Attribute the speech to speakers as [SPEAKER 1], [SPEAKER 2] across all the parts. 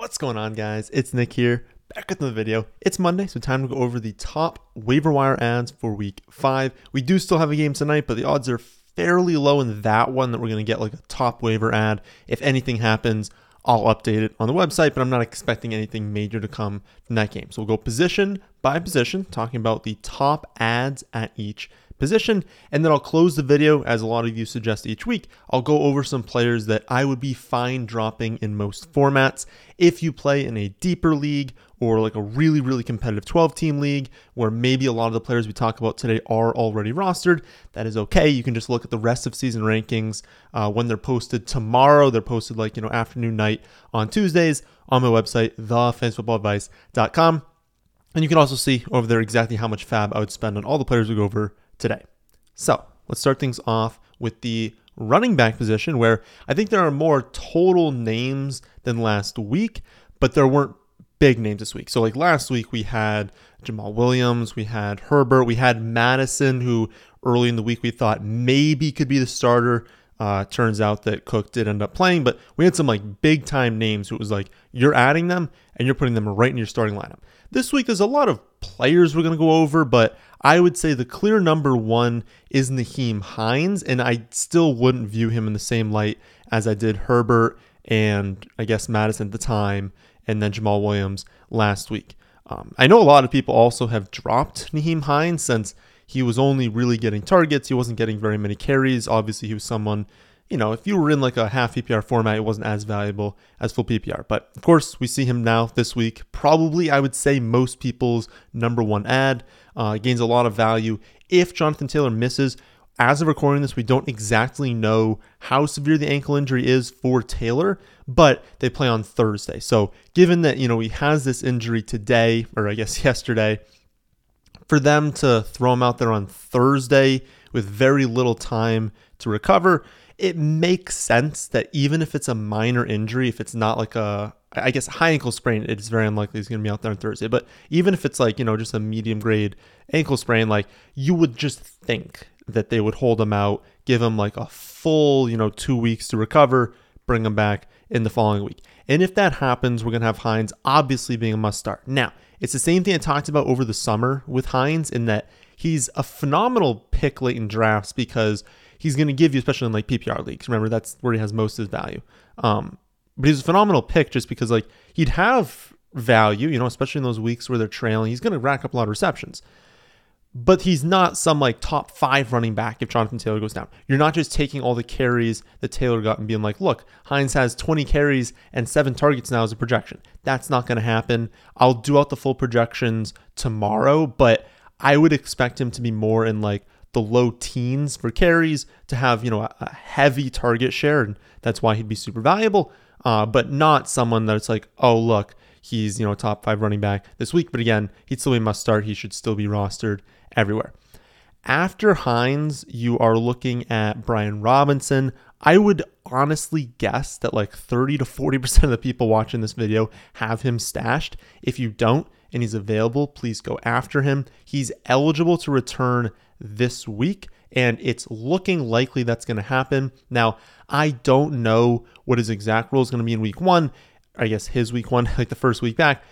[SPEAKER 1] What's going on, guys? It's Nick here, back with another video. It's Monday, so time to go over the top waiver wire ads for week five. We do still have a game tonight, but the odds are fairly low in that one that we're going to get like a top waiver ad. If anything happens, I'll update it on the website, but I'm not expecting anything major to come from that game. So we'll go position by position, talking about the top ads at each position. And then I'll close the video, as a lot of you suggest each week. I'll go over some players that I would be fine dropping in most formats. If you play in a deeper league or like a really, really competitive 12 team league where maybe a lot of the players we talk about today are already rostered, that is okay. You can just look at the rest of season rankings uh, when they're posted tomorrow. They're posted like, you know, afternoon, night on Tuesdays on my website, thefantasyfootballadvice.com. And you can also see over there exactly how much FAAB I would spend on all the players we go over today. So let's start things off with the running back position, where I think there are more total names than last week, but there weren't big names this week. So, like last week, we had Jamaal Williams, we had Herbert, we had Madison, who early in the week we thought maybe could be the starter. Uh, turns out that Cook did end up playing, but we had some like big time names. It was like you're adding them and you're putting them right in your starting lineup. This week, there's a lot of players we're going to go over, but I would say the clear number one is Nyheim Hines, and I still wouldn't view him in the same light as I did Herbert and I guess Madison at the time, and then Jamaal Williams last week. Um, I know a lot of people also have dropped Nyheim Hines since he was only really getting targets. He wasn't getting very many carries. Obviously, he was someone, you know, if you were in like a half PPR format, it wasn't as valuable as full PPR. But of course, we see him now this week. Probably, I would say, most people's number one ad. Uh, gains a lot of value. If Jonathan Taylor misses, as of recording this, we don't exactly know how severe the ankle injury is for Taylor, but they play on Thursday. So, given that, you know, he has this injury today, or I guess yesterday, for them to throw him out there on Thursday with very little time to recover, it makes sense that even if it's a minor injury, if it's not like a, I guess, high ankle sprain, it's very unlikely he's going to be out there on Thursday. But even if it's like, you know, just a medium grade ankle sprain, like you would just think that they would hold him out, give him like a full, you know, two weeks to recover, bring him back in the following week. And if that happens, we're going to have Hines obviously being a must start. Now, it's the same thing I talked about over the summer with Hines in that he's a phenomenal pick late in drafts because he's going to give you, especially in like PPR leagues. Remember, that's where he has most of his value. Um, but he's a phenomenal pick just because like he'd have value, you know, especially in those weeks where they're trailing. He's going to rack up a lot of receptions. But he's not some like top five running back if Jonathan Taylor goes down. You're not just taking all the carries that Taylor got and being like, look, Hines has 20 carries and seven targets now as a projection. That's not going to happen. I'll do out the full projections tomorrow, but I would expect him to be more in like the low teens for carries to have, you know, a, a heavy target share. And that's why he'd be super valuable, uh, but not someone that's like, oh, look, he's, you know, top five running back this week. But again, he'd still be must start. He should still be rostered everywhere. After Hines, you are looking at Brian Robinson. I would honestly guess that like 30 to 40% of the people watching this video have him stashed. If you don't and he's available, please go after him. He's eligible to return this week, and it's looking likely that's going to happen. Now, I don't know what his exact role is going to be in week one. I guess his week one, like the first week back.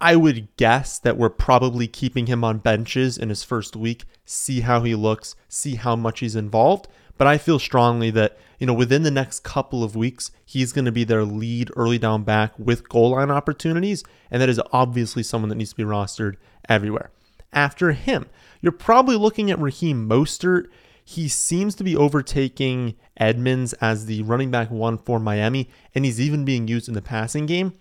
[SPEAKER 1] I would guess that we're probably keeping him on benches in his first week, see how he looks, see how much he's involved. But I feel strongly that, you know, within the next couple of weeks, he's going to be their lead early down back with goal line opportunities. And that is obviously someone that needs to be rostered everywhere. After him, you're probably looking at Raheem Mostert. He seems to be overtaking Edmonds as the running back one for Miami, and he's even being used in the passing game.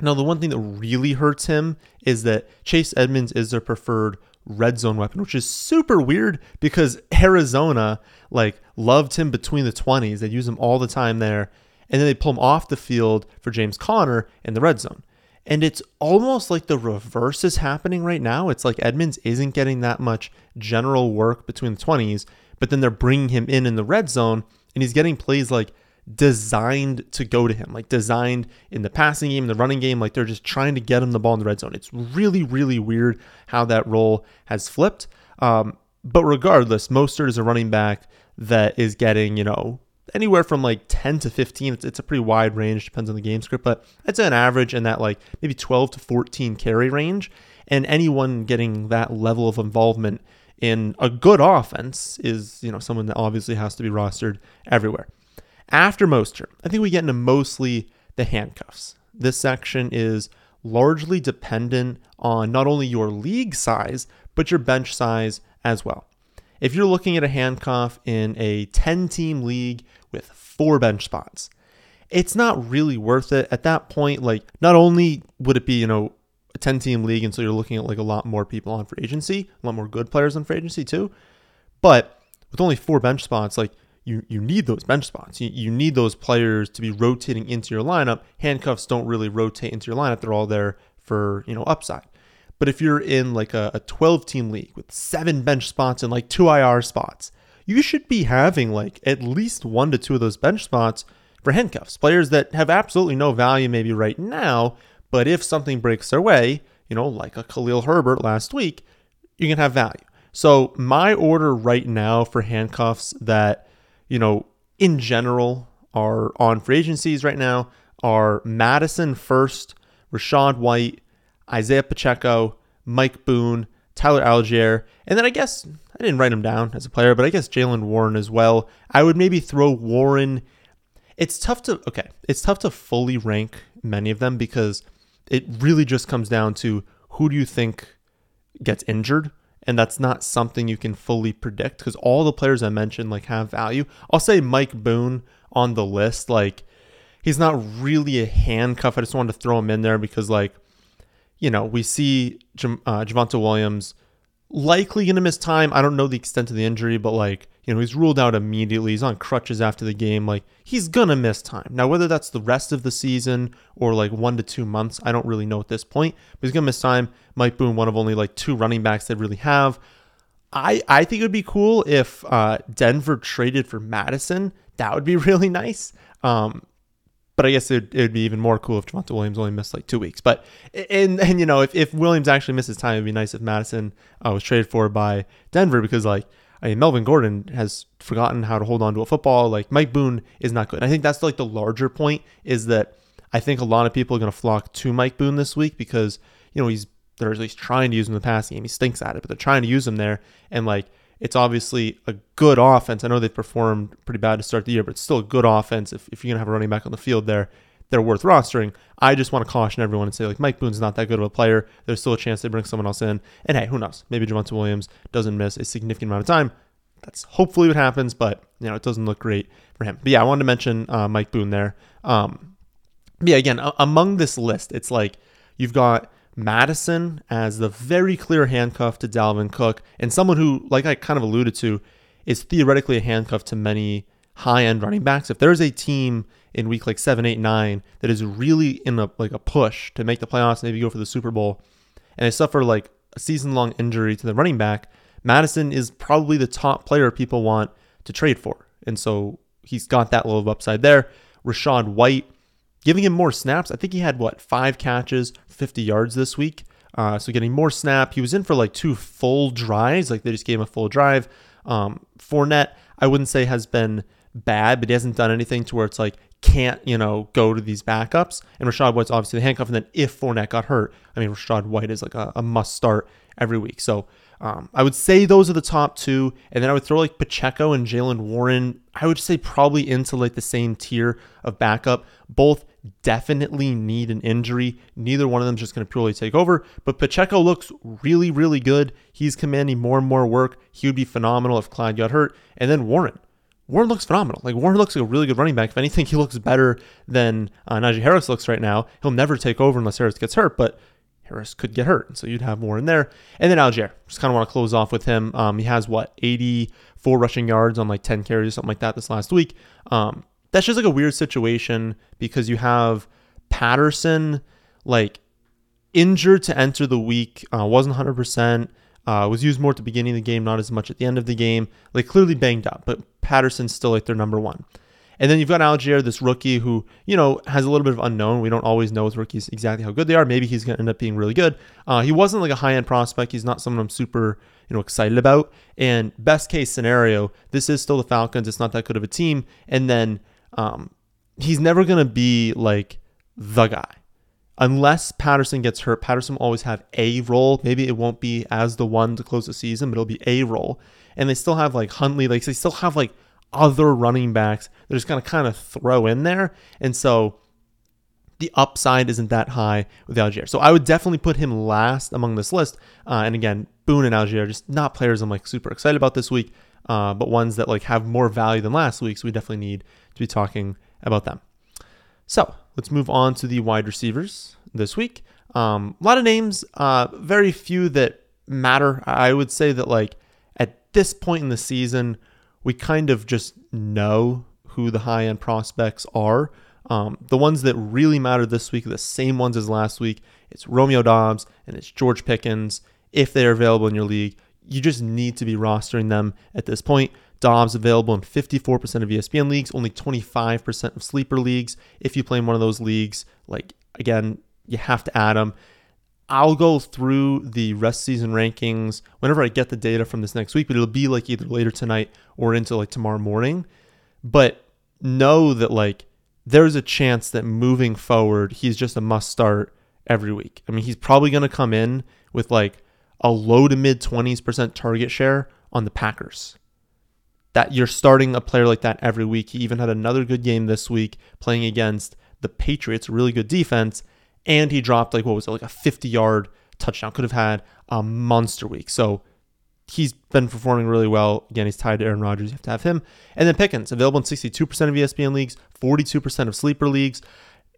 [SPEAKER 1] Now, the one thing that really hurts him is that Chase Edmonds is their preferred red zone weapon, which is super weird because Arizona like loved him between the 20s. They use him all the time there. And then they pull him off the field for James Conner in the red zone. And it's almost like the reverse is happening right now. It's like Edmonds isn't getting that much general work between the 20s, but then they're bringing him in in the red zone and he's getting plays like designed to go to him, like designed in the passing game, the running game. Like they're just trying to get him the ball in the red zone. It's really, really weird how that role has flipped. Um, but regardless, Mostert is a running back that is getting, you know, anywhere from like 10 to 15. It's, it's a pretty wide range, depends on the game script, but it's an average in that like maybe 12 to 14 carry range. And anyone getting that level of involvement in a good offense is, you know, someone that obviously has to be rostered everywhere. After Mostert, I think we get into mostly the handcuffs. This section is largely dependent on not only your league size, but your bench size as well. If you're looking at a handcuff in a 10 team league with four bench spots, it's not really worth it at that point. Like, not only would it be, you know, a 10 team league, and so you're looking at like a lot more people on free agency, a lot more good players on free agency too. But with only four bench spots, like you you need those bench spots. You, you need those players to be rotating into your lineup. Handcuffs don't really rotate into your lineup. They're all there for, you know, upside. But if you're in like a, a 12 team league with seven bench spots and like two IR spots, you should be having like at least one to two of those bench spots for handcuffs. Players that have absolutely no value maybe right now, but if something breaks their way, you know, like a Khalil Herbert last week, you can have value. So my order right now for handcuffs that you know, in general, are on free agencies right now are Madison first, Rachaad White, Isaiah Pacheco, Mike Boone, Tyler Allgeier, and then I guess I didn't write him down as a player, but I guess Jaylen Warren as well. I would maybe throw Warren. It's tough to okay, it's tough to fully rank many of them because it really just comes down to who do you think gets injured and that's not something you can fully predict because all the players I mentioned like have value. I'll say Mike Boone on the list, like he's not really a handcuff. I just wanted to throw him in there because like you know we see J- uh, Javonte Williams likely to miss time. I don't know the extent of the injury, but like, you know, he's ruled out immediately. He's on crutches after the game. Like, he's going to miss time. Now, whether that's the rest of the season or like one to two months, I don't really know at this point, but he's going to miss time. Mike Boone, one of only like two running backs they really have. I, I think it would be cool if uh, Denver traded for Madison. That would be really nice. Um, but I guess it would be even more cool if Javonte Williams only missed like two weeks. But and and you know if, if Williams actually misses time, it'd be nice if Madison uh, was traded for by Denver because like I mean Melvin Gordon has forgotten how to hold on to a football. Like Mike Boone is not good. I think that's like the larger point is that I think a lot of people are going to flock to Mike Boone this week because you know he's they're at least trying to use him in the passing game. He stinks at it, but they're trying to use him there and like it's obviously a good offense. I know they've performed pretty bad to start the year, but it's still a good offense. If, if you're going to have a running back on the field there, they're worth rostering. I just want to caution everyone and say, like, Mike Boone's not that good of a player. There's still a chance they bring someone else in. And hey, who knows? Maybe Javonte Williams doesn't miss a significant amount of time. That's hopefully what happens, but, you know, it doesn't look great for him. But yeah, I wanted to mention uh, Mike Boone there. Um, yeah, again, among this list, it's like you've got Madison as the very clear handcuff to Dalvin Cook, and someone who, like I kind of alluded to, is theoretically a handcuff to many high end running backs. If there's a team in week like seven, eight, nine that is really in a like a push to make the playoffs, maybe go for the Super Bowl, and they suffer like a season long injury to the running back, Madison is probably the top player people want to trade for. And so he's got that of upside there. Rachaad White giving him more snaps. I think he had what five catches, 50 yards this week. Uh, so getting more snap. He was in for like two full drives. Like they just gave him a full drive. Um, Fournette, I wouldn't say has been bad, but he hasn't done anything to where it's like can't you know go to these backups. And Rachaad White's obviously the handcuff. And then if Fournette got hurt, I mean Rachaad White is like a, a must start every week. So um, I would say those are the top two, and then I would throw like Pacheco and Jaylen Warren. I would say probably into like the same tier of backup. Both definitely need an injury. Neither one of them is just going to purely take over. But Pacheco looks really, really good. He's commanding more and more work. He would be phenomenal if Clyde got hurt. And then Warren. Warren looks phenomenal. Like Warren looks like a really good running back. If anything, he looks better than uh, Najee Harris looks right now. He'll never take over unless Harris gets hurt, but Harris could get hurt, so you'd have in there. And then Allgeier, just kind of want to close off with him. Um, he has what 84 rushing yards on like 10 carries or something like that this last week. Um, that's just like a weird situation because you have Patterson like injured to enter the week, uh, wasn't 100%, uh, was used more at the beginning of the game, not as much at the end of the game. Like clearly banged up, but Patterson's still like their number one. And then you've got Allgeier, this rookie who, you know, has a little bit of unknown. We don't always know with rookies exactly how good they are. Maybe he's going to end up being really good. Uh, he wasn't like a high end prospect. He's not someone I'm super, you know, excited about. And best case scenario, this is still the Falcons. It's not that good of a team. And then um, he's never going to be like the guy. Unless Patterson gets hurt, Patterson will always have a role. Maybe it won't be as the one to close the season, but it'll be a role. And they still have like Huntley, like they still have like other running backs they're just going to kind of throw in there. And so the upside isn't that high with Allgeier. So I would definitely put him last among this list. Uh, and again, Boone and Allgeier are just not players I'm like super excited about this week, uh, but ones that like have more value than last week. So we definitely need to be talking about them. So let's move on to the wide receivers this week. Um, a lot of names, uh, very few that matter. I would say that like at this point in the season, we kind of just know who the high end prospects are. Um, the ones that really matter this week are the same ones as last week. It's Romeo Doubs and it's George Pickens. If they're available in your league, you just need to be rostering them at this point. Doubs available in 54% of ESPN leagues, only 25% of sleeper leagues. If you play in one of those leagues, like again, you have to add them. I'll go through the rest season rankings whenever I get the data from this next week, but it'll be like either later tonight or into like tomorrow morning. But know that like there's a chance that moving forward, he's just a must start every week. I mean, he's probably going to come in with like a low to mid 20s percent target share on the Packers. That you're starting a player like that every week. He even had another good game this week playing against the Patriots, really good defense and he dropped like what was it like a 50 yard touchdown. Could have had a monster week. So he's been performing really well. Again he's tied to aaron rodgers. You have to have him. And then pickens available in 62% of espn leagues 42% of sleeper leagues.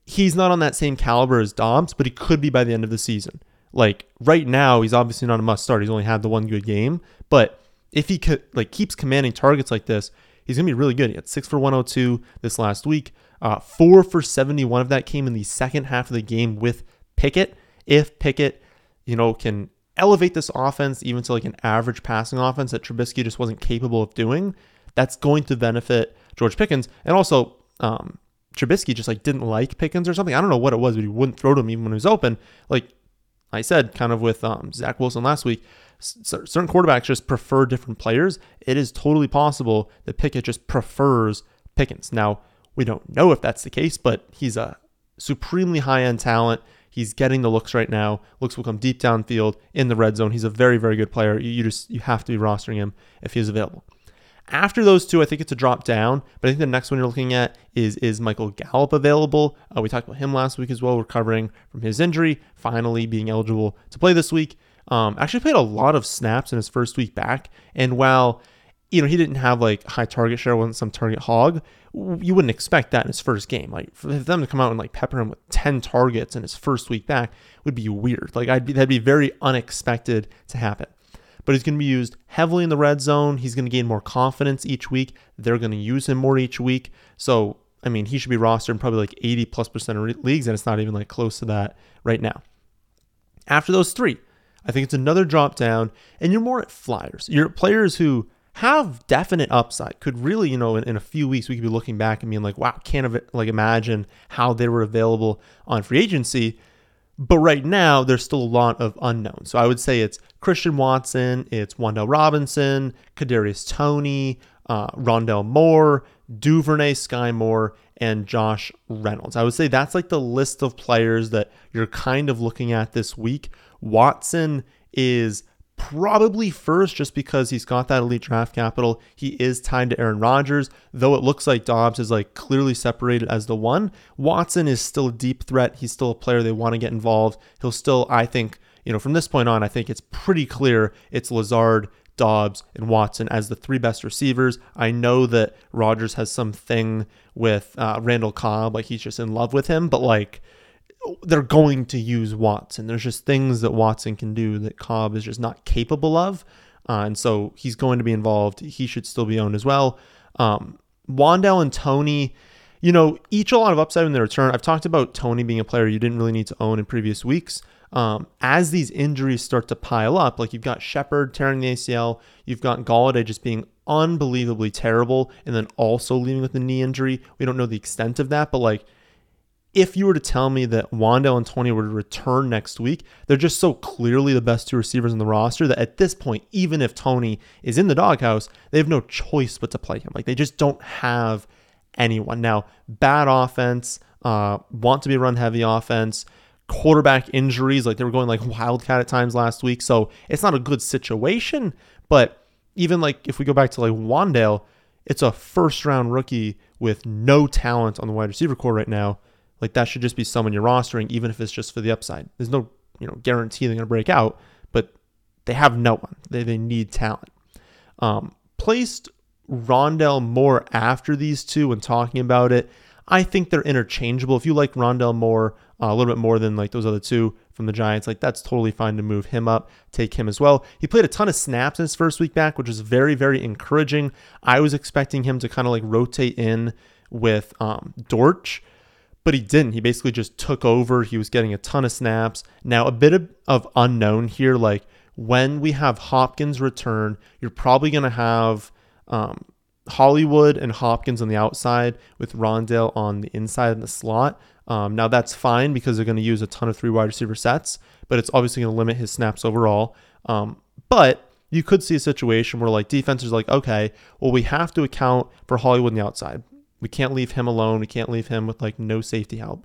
[SPEAKER 1] He's not on that same caliber as Doubs but he could be by the end of the season. Like right now he's obviously not a must start. He's only had the one good game but if he could like keeps commanding targets like this he's gonna be really good he had six for 102 this last week uh, four for 71 of that came in the second half of the game with Pickett. If Pickett, you know, can elevate this offense even to like an average passing offense that Trubisky just wasn't capable of doing, that's going to benefit George Pickens. And also, um, Trubisky just like didn't like Pickens or something. I don't know what it was, but he wouldn't throw to him even when he was open. Like I said, kind of with um, Zach Wilson last week, certain quarterbacks just prefer different players. It is totally possible that Pickett just prefers Pickens. Now, we don't know if that's the case, but he's a supremely high end talent. He's getting the looks right now. Looks will come deep downfield in the red zone. He's a very, very good player. You just you have to be rostering him if he's available. After those two, I think it's a drop down. But I think the next one you're looking at is is Michael Gallup available? Uh, we talked about him last week as well, recovering from his injury, finally being eligible to play this week. Um, actually played a lot of snaps in his first week back, and while you know, he didn't have like high target share, wasn't some target hog. You wouldn't expect that in his first game. Like for them to come out and like pepper him with 10 targets in his first week back would be weird. Like I'd be, that'd be very unexpected to happen. But he's going to be used heavily in the red zone. He's going to gain more confidence each week. They're going to use him more each week. So, I mean, he should be rostered in probably like 80 plus percent of leagues, and it's not even like close to that right now. After those three, I think it's another drop down, and you're more at flyers. You're at players who have definite upside. Could really, you know, in, in, a few weeks we could be looking back and being like, wow, can't like imagine how they were available on free agency. But right now, there's still a lot of unknowns. So I would say it's Christian Watson, it's Wan'Dale Robinson, Kadarius Toney, uh, Rondale Moore, Duvernay Skyy Moore, and Josh Reynolds. I would say that's like the list of players that you're kind of looking at this week. Watson is probably first just because he's got that elite draft capital. He is tied to Aaron Rodgers, though it looks like Doubs is like clearly separated as the one. Watson is still a deep threat. He's still a player they want to get involved. He'll still, I think, you know, from this point on, I think it's pretty clear it's Lazard, Doubs, and Watson as the three best receivers. I know that Rodgers has something with uh, Randall Cobb, like he's just in love with him, but like they're going to use Watson. There's just things that Watson can do that Cobb is just not capable of. Uh, and so he's going to be involved. He should still be owned as well. Um, Wan'Dale and Toney, you know, each a lot of upside in their return. I've talked about Toney being a player you didn't really need to own in previous weeks. Um, as these injuries start to pile up, like you've got Shepard tearing the ACL, you've got Golladay just being unbelievably terrible and then also leaving with a knee injury. We don't know the extent of that, but like if you were to tell me that Wan'Dale and Toney were to return next week, they're just so clearly the best two receivers in the roster that at this point, even if Toney is in the doghouse, they have no choice but to play him. Like they just don't have anyone. Now, bad offense, uh, want to be run heavy offense, quarterback injuries, like they were going like wildcat at times last week. So it's not a good situation. But even like if we go back to like Wan'Dale, it's a first round rookie with no talent on the wide receiver corps right now. Like that should just be someone you're rostering, even if it's just for the upside. There's no, you know, guarantee they're gonna break out, but they have no one. They they need talent. Um, placed Rondale Moore after these two when talking about it. I think they're interchangeable. If you like Rondale Moore uh, a little bit more than like those other two from the Giants, like that's totally fine to move him up, take him as well. He played a ton of snaps in his first week back, which was very, very encouraging. I was expecting him to kind of like rotate in with um, Dortch, but he didn't. He basically just took over. He was getting a ton of snaps. Now, a bit of, of unknown here, like when we have Hopkins return, you're probably going to have um, Hollywood and Hopkins on the outside with Rondale on the inside in the slot. Um, now that's fine because they're going to use a ton of three wide receiver sets, but it's obviously going to limit his snaps overall. Um, but you could see a situation where like defenses like, okay, well we have to account for Hollywood on the outside. We can't leave him alone. We can't leave him with like no safety help.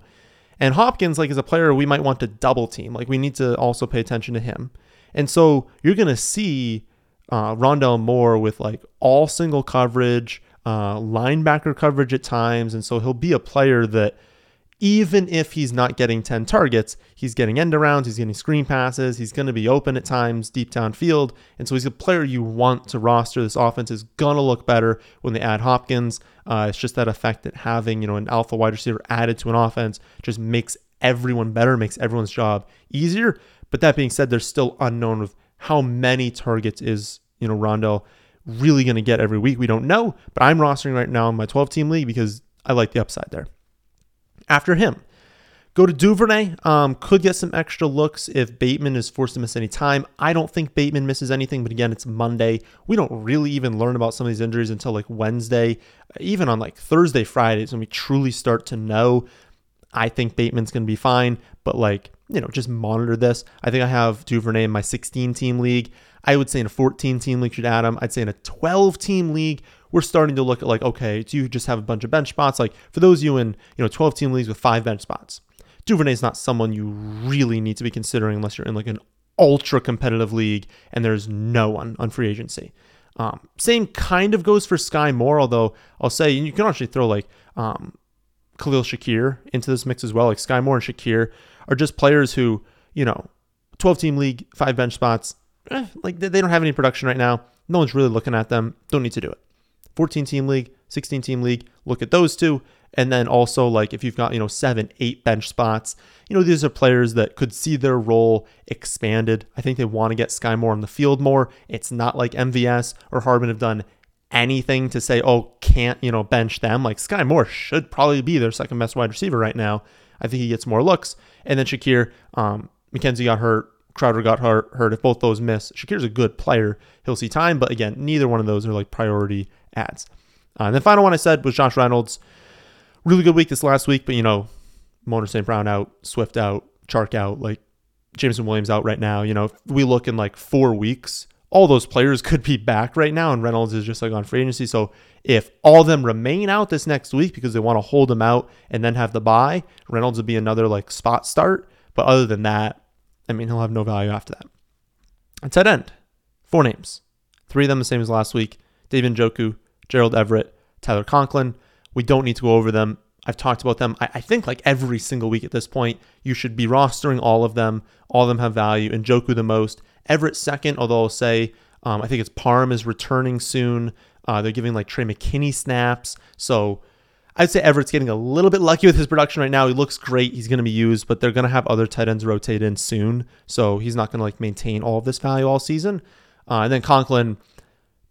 [SPEAKER 1] And Hopkins, like as a player, we might want to double team. Like we need to also pay attention to him. And so you're going to see uh, Rondale Moore with like all single coverage, uh, linebacker coverage at times. And so he'll be a player that even if he's not getting 10 targets, he's getting end arounds, he's getting screen passes, he's going to be open at times deep downfield. And so he's a player you want to roster. This offense is going to look better when they add Hopkins. Uh, it's just that effect that having, you know, an alpha wide receiver added to an offense just makes everyone better, makes everyone's job easier. But that being said, there's still unknown of how many targets is, you know, Rondale really going to get every week. We don't know, but I'm rostering right now in my 12 team league because I like the upside there. After him, go to Duvernay. Um, could get some extra looks if Bateman is forced to miss any time. I don't think Bateman misses anything, but again, it's Monday. We don't really even learn about some of these injuries until like Wednesday, even on like Thursday, Friday is when we truly start to know. I think Bateman's going to be fine, but like you know, just monitor this. I think I have Duvernay in my 16 team league. I would say in a 14 team league should add him. I'd say in a 12 team league, we're starting to look at like, okay, do you just have a bunch of bench spots? Like for those of you in, you know, 12 team leagues with five bench spots, Duvernay is not someone you really need to be considering unless you're in like an ultra competitive league and there's no one on free agency. Um, same kind of goes for Skyy Moore, although I'll say you can actually throw like um, Khalil Shakir into this mix as well. Like Skyy Moore and Shakir are just players who, you know, 12 team league, five bench spots, eh, like they don't have any production right now. No one's really looking at them. Don't need to do it. 14 team league, 16 team league, look at those two. And then also, like, if you've got, you know, seven, eight bench spots, you know, these are players that could see their role expanded. I think they want to get Skyy Moore on the field more. It's not like MVS or Hardman have done anything to say, oh, can't, you know, bench them. Like, Skyy Moore should probably be their second best wide receiver right now. I think he gets more looks. And then Shakir, um, McKenzie got hurt. Crowder got hurt. If both those miss, Shakir's a good player. He'll see time, but again, neither one of those are like priority ads. Uh, and the final one I said was Josh Reynolds. Really good week this last week, but you know, Amon-Ra St. Brown out, Swift out, Chark out, like Jameson Williams out right now. You know, we look in like four weeks, all those players could be back right now, and Reynolds is just like on free agency. So if all of them remain out this next week because they want to hold them out and then have the bye, Reynolds would be another like spot start. But other than that, I mean, he'll have no value after that. At tight end, four names, three of them the same as last week: David Njoku, Gerald Everett, Tyler Conklin. We don't need to go over them. I've talked about them. I, I, think like every single week at this point, you should be rostering all of them. All of them have value. Njoku the most. Everett second, although I'll say um, I think it's Parham is returning soon. Uh, they're giving like Tre' McKitty snaps. So I'd say Everett's getting a little bit lucky with his production right now. He looks great. He's going to be used, but they're going to have other tight ends rotate in soon. So he's not going to like maintain all of this value all season. Uh, and then Conklin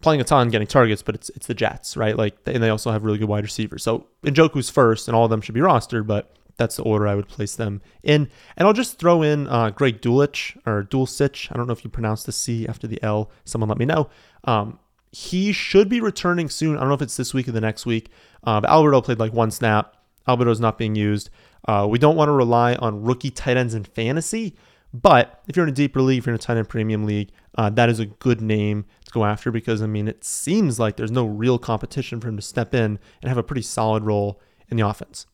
[SPEAKER 1] playing a ton, getting targets, but it's it's the Jets, right? Like, and they also have really good wide receivers. So Njoku's first, and all of them should be rostered, but that's the order I would place them in. And I'll just throw in uh, Greg Dulich or Dulcich. I don't know if you pronounce the C after the L. Someone let me know. Um, he should be returning soon. I don't know if it's this week or the next week. Uh, but Albert O played like one snap. Albert O's not being used. Uh, we don't want to rely on rookie tight ends in fantasy, but if you're in a deeper league, if you're in a tight end premium league, uh, that is a good name to go after because I mean it seems like there's no real competition for him to step in and have a pretty solid role in the offense.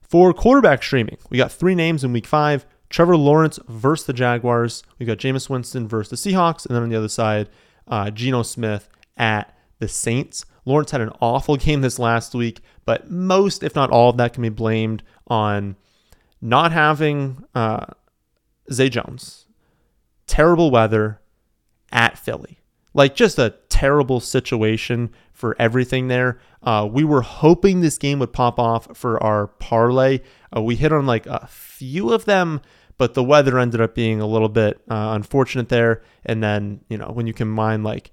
[SPEAKER 1] For quarterback streaming, we got three names in week five. Trevor Lawrence versus the Jaguars. We've got Jameis Winston versus the Seahawks. And then on the other side, uh, Geno Smith at the Saints. Lawrence had an awful game this last week, but most, if not all of that, can be blamed on not having uh, Zay Jones. Terrible weather at Philly. Like just a terrible situation for everything there. Uh, we were hoping this game would pop off for our parlay. Uh, we hit on like a few of them, but the weather ended up being a little bit uh, unfortunate there. And then, you know, when you combine like,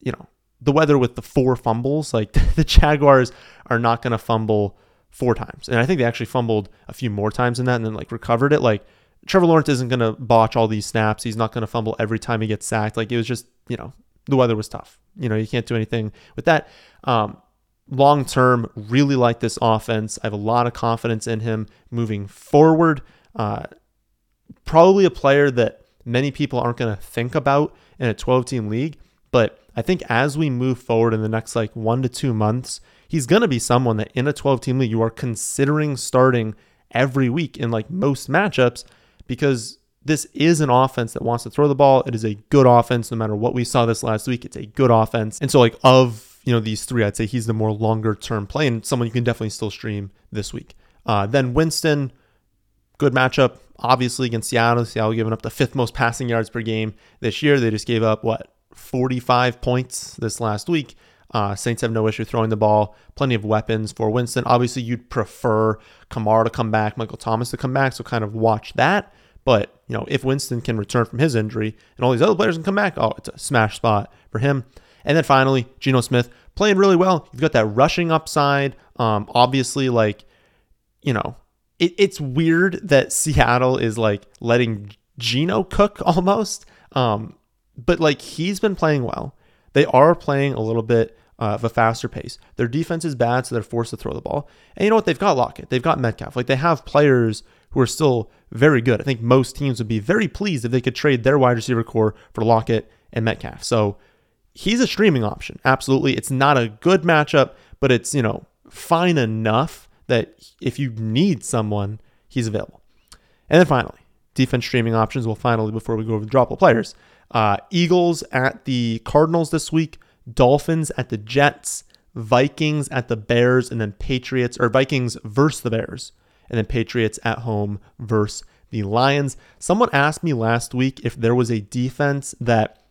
[SPEAKER 1] you know, the weather with the four fumbles, like the Jaguars are not going to fumble four times. And I think they actually fumbled a few more times than that and then like recovered it. Like Trevor Lawrence isn't going to botch all these snaps. He's not going to fumble every time he gets sacked. Like it was just, you know, the weather was tough. You know, you can't do anything with that. Um, long term, really like this offense. I have a lot of confidence in him moving forward. Uh, probably a player that many people aren't going to think about in a 12 team league. But I think as we move forward in the next like one to two months, he's going to be someone that in a 12 team league you are considering starting every week in like most matchups because this is an offense that wants to throw the ball. It is a good offense no matter what we saw this last week. It's a good offense. And so like of, you know, these three, I'd say he's the more longer term play and someone you can definitely still stream this week. Uh, then Winston, good matchup, obviously against Seattle. Seattle giving up the fifth most passing yards per game this year. They just gave up what 45 points this last week. Uh, Saints have no issue throwing the ball. Plenty of weapons for Winston. Obviously, you'd prefer Kamara to come back, Michael Thomas to come back. So kind of watch that. But you know, if Winston can return from his injury and all these other players can come back, oh, it's a smash spot for him. And then finally, Geno Smith playing really well. You've got that rushing upside. Um, obviously, like you know, it, it's weird that Seattle is like letting Geno cook almost. Um, but like he's been playing well. They are playing a little bit uh, of a faster pace. Their defense is bad, so they're forced to throw the ball. And you know what? They've got Lockett. They've got Metcalf. Like they have players who are still very good. I think most teams would be very pleased if they could trade their wide receiver corps for Lockett and Metcalf. So he's a streaming option. Absolutely. It's not a good matchup, but it's, you know, fine enough that if you need someone, he's available. And then finally, defense streaming options. Well, finally, before we go over the dropable players, uh, Eagles at the Cardinals this week, Dolphins at the Jets, Vikings at the Bears, and then Patriots, or Vikings versus the Bears, and then Patriots at home versus the Lions. Someone asked me last week if there was a defense that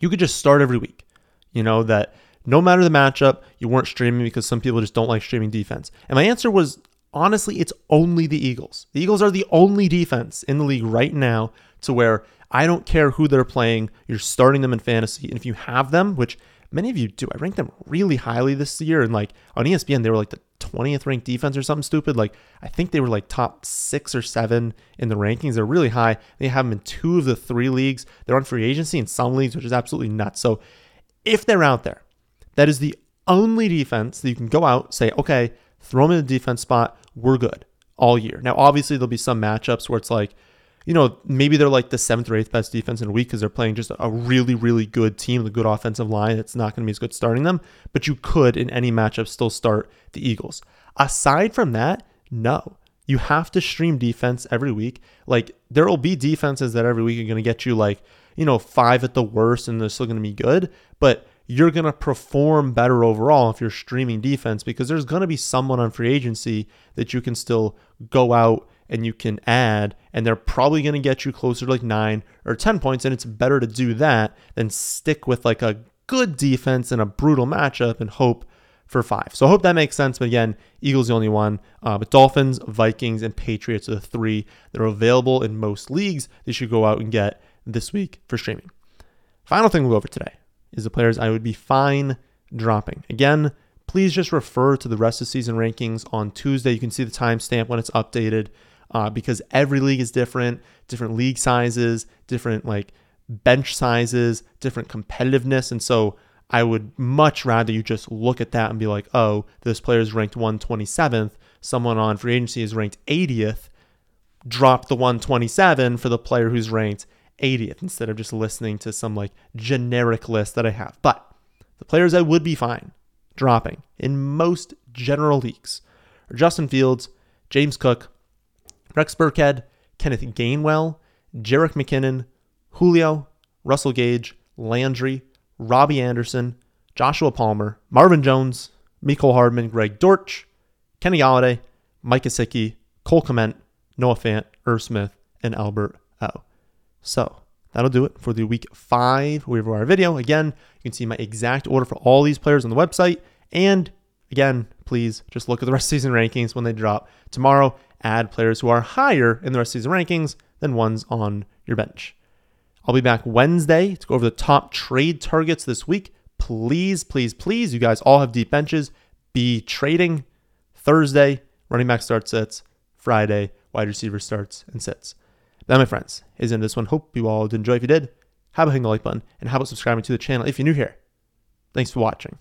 [SPEAKER 1] you could just start every week. You know, that no matter the matchup, you weren't streaming because some people just don't like streaming defense. And my answer was honestly, it's only the Eagles. The Eagles are the only defense in the league right now to where I don't care who they're playing, you're starting them in fantasy. And if you have them, which many of you do, I ranked them really highly this year. And like on ESPN, they were like the 20th ranked defense or something stupid. Like I think they were like top six or seven in the rankings. They're really high. They have them in two of the three leagues. They're on free agency in some leagues, which is absolutely nuts. So if they're out there, that is the only defense that you can go out, say, okay, throw them in the defense spot. We're good all year. Now, obviously, there'll be some matchups where it's like, you know, maybe they're like the seventh or eighth best defense in a week because they're playing just a really, really good team, a good offensive line. It's not going to be as good starting them, but you could in any matchup still start the Eagles. Aside from that, no. You have to stream defense every week. Like there will be defenses that every week are going to get you like, you know, five at the worst and they're still going to be good, but you're going to perform better overall if you're streaming defense because there's going to be someone on free agency that you can still go out and you can add, and they're probably going to get you closer to like nine or 10 points. And it's better to do that than stick with like a good defense in a brutal matchup and hope for five. So I hope that makes sense. But again, Eagles the only one. Uh, but Dolphins, Vikings, and Patriots are the three that are available in most leagues. that you should go out and get this week for streaming. Final thing we'll go over today is the players I would be fine dropping. Again, please just refer to the rest of the season rankings on Tuesday. You can see the timestamp when it's updated uh, because every league is different, different league sizes, different like bench sizes, different competitiveness. And so I would much rather you just look at that and be like, oh, this player is ranked 127th. Someone on free agency is ranked 80th. Drop the 127 for the player who's ranked 80th instead of just listening to some like generic list that I have. But the players I would be fine dropping in most general leagues are Justin Fields, James Cook, Rex Burkhead, Kenneth Gainwell, Jerick McKinnon, Julio, Russell Gage, Landry, Robbie Anderson, Joshua Palmer, Marvin Jones, Mecole Hardman, Greg Dortch, Kenny Golladay, Mike Gesicki, Cole Kmet, Noah Fant, Irv Smith, and Albert O. So that'll do it for the week five waiver wire video. Again, you can see my exact order for all these players on the website. And again, please just look at the rest of season rankings when they drop tomorrow. Add players who are higher in the rest of season rankings than ones on your bench. I'll be back Wednesday to go over the top trade targets this week. Please, please, please, you guys all have deep benches. Be trading Thursday, running back starts sits, Friday, wide receiver starts and sits. That, my friends, is in this one. Hope you all did enjoy. If you did, how about hitting the like button and how about subscribing to the channel if you're new here? Thanks for watching.